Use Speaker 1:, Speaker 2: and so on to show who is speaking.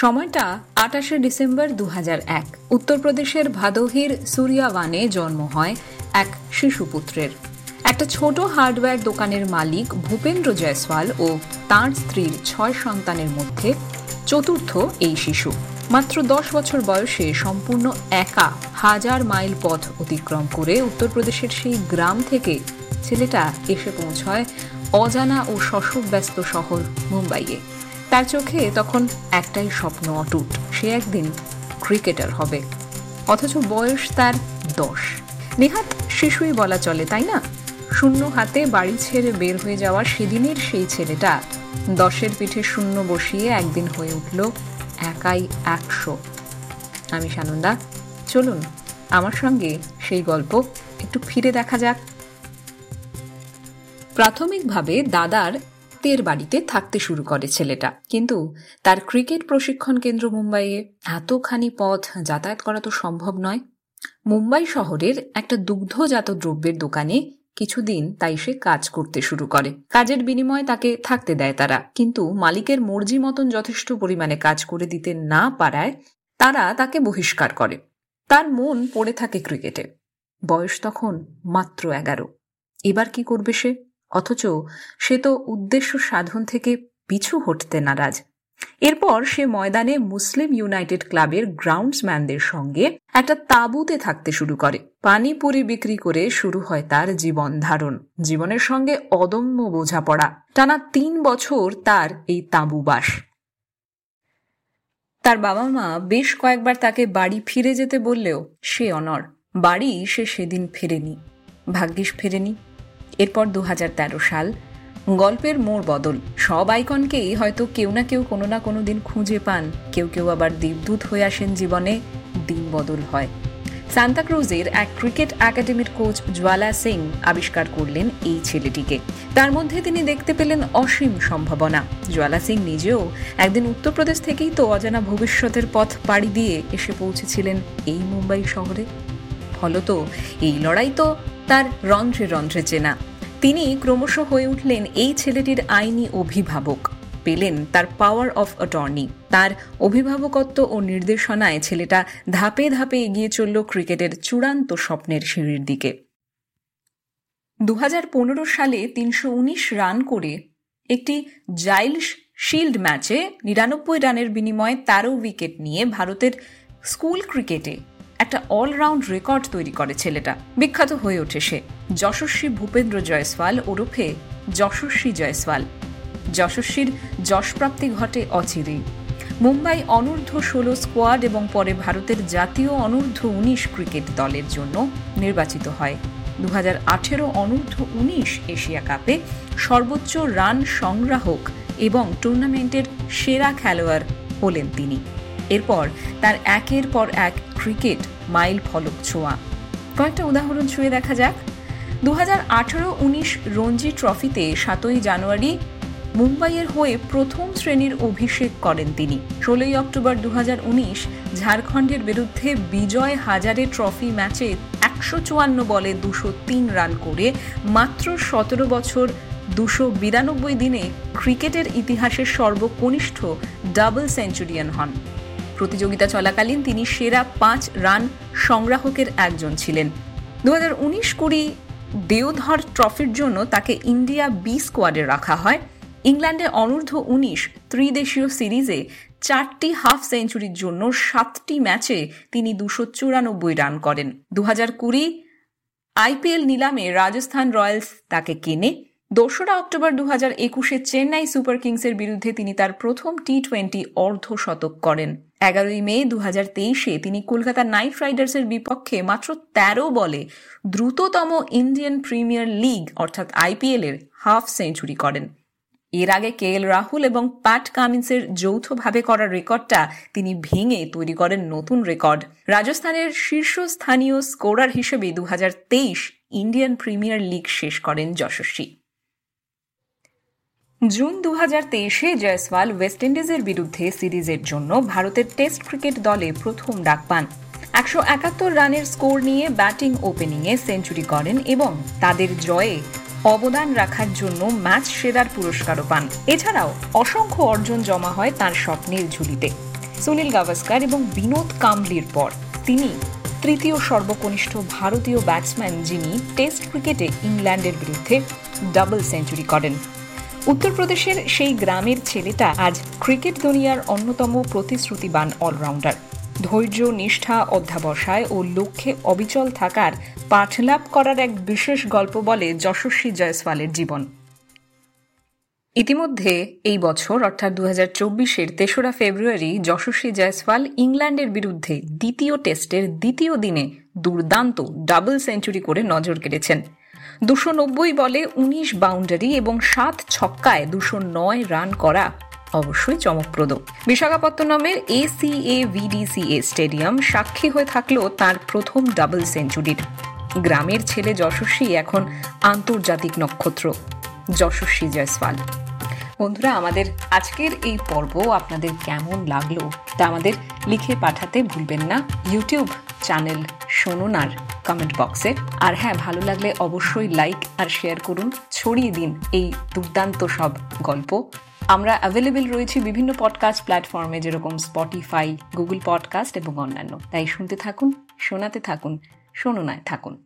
Speaker 1: সময়টা আটাশে ডিসেম্বর দু এক। উত্তরপ্রদেশের ভাদোহির সুরিয়াওয়ানে জন্ম হয় এক শিশুপুত্রের। একটা ছোট হার্ডওয়্যার দোকানের মালিক ভূপেন্দ্র জয়সওয়াল ও তাঁর স্ত্রীর ছয় সন্তানের মধ্যে চতুর্থ এই শিশু। মাত্র দশ বছর বয়সে সম্পূর্ণ একা হাজার মাইল পথ অতিক্রম করে উত্তরপ্রদেশের সেই গ্রাম থেকে ছেলেটা এসে পৌঁছয় অজানা ও শশব ব্যস্ত শহর মুম্বাইয়ে। তার চোখে তখন একটাই স্বপ্ন অটুট, সে একদিন ক্রিকেটার হবে। অথচ বয়স তার দশ। নেহাত শিশুই বলা চলে, তাই না? শূন্য হাতে বাড়ি ছেড়ে বের হয়ে যাওয়া সেদিনের সেই ছেলেটা দশের পিঠে শূন্য বসিয়ে একদিন হয়ে উঠল একাই একশো। আমি সানন্দা, চলুন আমার সঙ্গে সেই গল্প একটু ফিরে দেখা যাক। প্রাথমিকভাবে দাদার তের বাড়িতে থাকতে শুরু করে ছেলেটা। কিন্তু তার ক্রিকেট প্রশিক্ষণ কেন্দ্র মুম্বাইয়ে এতখানি পথ যাতায়াত করা তো সম্ভব নয়। মুম্বাই শহরের একটা দুগ্ধজাত দ্রব্যের দোকানে কিছুদিন তাই সে কাজ করতে শুরু করে। কাজের বিনিময়ে তাকে থাকতে দেয় তারা। কিন্তু মালিকের মর্জি মতন যথেষ্ট পরিমাণে কাজ করে দিতে না পারায় তারা তাকে বহিষ্কার করে। তার মন পড়ে থাকে ক্রিকেটে। বয়স তখন মাত্র এগারো। এবার কি করবে সে? অথচ সে তো উদ্দেশ্য সাধন থেকে পিছু হটতে নারাজ। এরপর সে ময়দানে মুসলিম ইউনাইটেড ক্লাবের গ্রাউন্ডসম্যানদের সঙ্গে একটা তাঁবুতে থাকতে শুরু করে। পানিপুরি বিক্রি করে শুরু হয় তার জীবন ধারণ। জীবনের সঙ্গে অদম্য বোঝাপড়া। টানা তিন বছর তার এই তাঁবুবাস তার বাবা মা বেশ কয়েকবার তাকে বাড়ি ফিরে যেতে বললেও সে অনর বাড়ি সে সেদিন ফেরেনি। ভাগ্যিস ফেরেনি। এরপর দু হাজার তেরো সাল গল্পের মোড় বদল। সব আইকনকেই হয়তো কেউ না কেউ কোনো না কোনো দিন খুঁজে পান। কেউ কেউ আবার দেবদূত হয়ে আসেন জীবনে, দিন বদল হয়। সান্তাক্রুজের এক ক্রিকেট একাডেমির কোচ জ্বালা সিং আবিষ্কার করলেন এই ছেলেটিকে। তার মধ্যে তিনি দেখতে পেলেন অসীম সম্ভাবনা। জ্বালা সিং নিজেও একদিন উত্তরপ্রদেশ থেকেই তো অজানা ভবিষ্যতের পথ পাড়ি দিয়ে এসে পৌঁছেছিলেন এই মুম্বাই শহরে। ফলত এই লড়াই তো তার রন্ধ্রে রন্ধ্রে চেনা। তিনি ক্রমশ হয়ে উঠলেন এই ছেলেটির আইনি অভিভাবক। পেলেন তার পাওয়ার অফ অটর্নি তার অভিভাবকত্ব ও নির্দেশনায় ছেলেটা ধাপে ধাপে এগিয়ে চলল ক্রিকেটের চূড়ান্ত স্বপ্নের সিঁড়ির দিকে। দু হাজার পনেরো সালে তিনশো উনিশ রান করে একটি জাইল্স শিল্ড ম্যাচে নিরানব্বই রানের বিনিময়ে তেরো উইকেট নিয়ে ভারতের স্কুল ক্রিকেটে একটা অলরাউন্ড রেকর্ড তৈরি করে ছেলেটা। বিখ্যাত হয়ে ওঠে সে। যশস্বী ভূপেন্দ্র জয়সওয়াল ওরফে যশস্বী জয়সওয়াল। যশস্বীর যশপ্রাপ্তি ঘটে অচিরেই। মুম্বাই অনূর্ধ্ব ষোলো স্কোয়াড এবং পরে ভারতের জাতীয় অনূর্ধ্ব উনিশ ক্রিকেট দলের জন্য নির্বাচিত হয়। দু হাজার আঠেরো অনূর্ধ্ব উনিশ এশিয়া কাপে সর্বোচ্চ রান সংগ্রাহক এবং টুর্নামেন্টের সেরা খেলোয়াড় হলেন তিনি। এরপর তার একের পর এক ক্রিকেট মাইল ফলক ছোঁয়া। কয়েকটা উদাহরণ ছুঁয়ে দেখা যাক। দু হাজার আঠারো উনিশ রঞ্জি ট্রফিতে সাতই জানুয়ারি মুম্বাইয়ের হয়ে প্রথম শ্রেণির অভিষেক করেন তিনি। ষোলোই অক্টোবর দুহাজার উনিশ ঝাড়খণ্ডের বিরুদ্ধে বিজয় হাজারে ট্রফি ম্যাচে একশো চুয়ান্ন বলে দুশো তিন রান করে মাত্র সতেরো বছর দুশো বিরানব্বই দিনে ক্রিকেটের ইতিহাসের সর্বকনিষ্ঠ ডাবল সেঞ্চুরিয়ান হন। প্রতিযোগিতা চলাকালীন তিনি সেরা পাঁচ রান সংগ্রাহকের একজন ছিলেন। দু হাজার উনিশ কুড়ি দেওধর ট্রফির জন্য তাকে ইন্ডিয়া বি স্কোয়াডে রাখা হয়। ইংল্যান্ডে অনূর্ধ্ব উনিশ ত্রিদেশীয় সিরিজে চারটি হাফ সেঞ্চুরির জন্য সাতটি ম্যাচে তিনি দুশো চুরানব্বই রান করেন। দু হাজার কুড়ি আইপিএল নিলামে রাজস্থান রয়্যালস তাকে কেনে। দোসরা অক্টোবর দু হাজার একুশে চেন্নাই সুপার কিংসের বিরুদ্ধে তিনি তার প্রথম টি টোয়েন্টি অর্ধশতক করেন। এগারোই মে দু হাজার তেইশে তিনি কলকাতা নাইট রাইডার্সের বিপক্ষে মাত্র তেরো বলে দ্রুততম ইন্ডিয়ান প্রিমিয়ার লিগ, অর্থাৎ আইপিএল এর হাফ সেঞ্চুরি করেন। এর আগে কে এল রাহুল এবং প্যাট কামিন্সের যৌথভাবে করা রেকর্ডটা তিনি ভেঙে তৈরি করেন নতুন রেকর্ড। রাজস্থানের শীর্ষস্থানীয় স্কোরার হিসেবে দু হাজার তেইশ ইন্ডিয়ান প্রিমিয়ার লিগ শেষ করেন যশস্বী। জুন দু হাজার তেইশে জয়সওয়াল ওয়েস্ট ইন্ডিজের বিরুদ্ধে সিরিজের জন্য ভারতের টেস্ট ক্রিকেট দলে প্রথম ডাক পান। একশো একাত্তর রানের স্কোর নিয়ে ব্যাটিং ওপেনিংয়ে সেঞ্চুরি করেন এবং তাদের জয়ে অবদান রাখার জন্য ম্যাচ সেরার পুরস্কারও পান। এছাড়াও অসংখ্য অর্জন জমা হয় তার স্বপ্নের ঝুলিতে। সুনীল গাভাস্কার এবং বিনোদ কাম্বলির পর তিনি তৃতীয় সর্বকনিষ্ঠ ভারতীয় ব্যাটসম্যান যিনি টেস্ট ক্রিকেটে ইংল্যান্ডের বিরুদ্ধে ডাবল সেঞ্চুরি করেন। উত্তরপ্রদেশের সেই গ্রামের ছেলেটা আজ ক্রিকেট দুনিয়ার অন্যতম প্রতিশ্রুতিবান অলরাউন্ডার। ধৈর্য, নিষ্ঠা, অধ্যাবসায় ও লক্ষ্যে অবিচল থাকার পাঠলাভ করার এক বিশেষ গল্প বলে যশস্বী জয়সওয়ালের জীবন। ইতিমধ্যে এই বছর, অর্থাৎ দু হাজার চব্বিশের তেসরা ফেব্রুয়ারি, যশস্বী জয়সওয়াল ইংল্যান্ডের বিরুদ্ধে দ্বিতীয় টেস্টের দ্বিতীয় দিনে দুর্দান্ত ডাবল সেঞ্চুরি করে নজর কেড়েছেন। দুশো নব্বই বলে উনিশ বাউন্ডারি এবং সাত ছক্কায় দুশো নয় রান করা অবশ্যই চমকপ্রদ। বিশাখাপত্তনমের এসিএ ভিডিসিএ স্টেডিয়াম সাক্ষী হয়ে থাকল তার প্রথম ডাবল সেঞ্চুরির। গ্রামের ছেলে যশস্বী এখন আন্তর্জাতিক নক্ষত্র, যশস্বী জয়সওয়াল। বন্ধুরা, আমাদের আজকের এই পর্ব আপনাদের কেমন লাগল তা আমাদের লিখে পাঠাতে ভুলবেন না। ইউটিউব চ্যানেল শুনুন আর কমেন্ট বক্সে আর হ্যাঁ ভালো লাগলে অবশ্যই লাইক আর শেয়ার করুন। ছড়িয়ে দিন এই দুর্দান্ত সব গল্প। আমরা অ্যাভেলেবেল রয়েছি বিভিন্ন পডকাস্ট প্ল্যাটফর্মে যেরকম স্পটিফাই গুগল পডকাস্ট এবং অন্যান্য। তাই শুনতে থাকুন, শোনাতে থাকুন শোনায় থাকুন।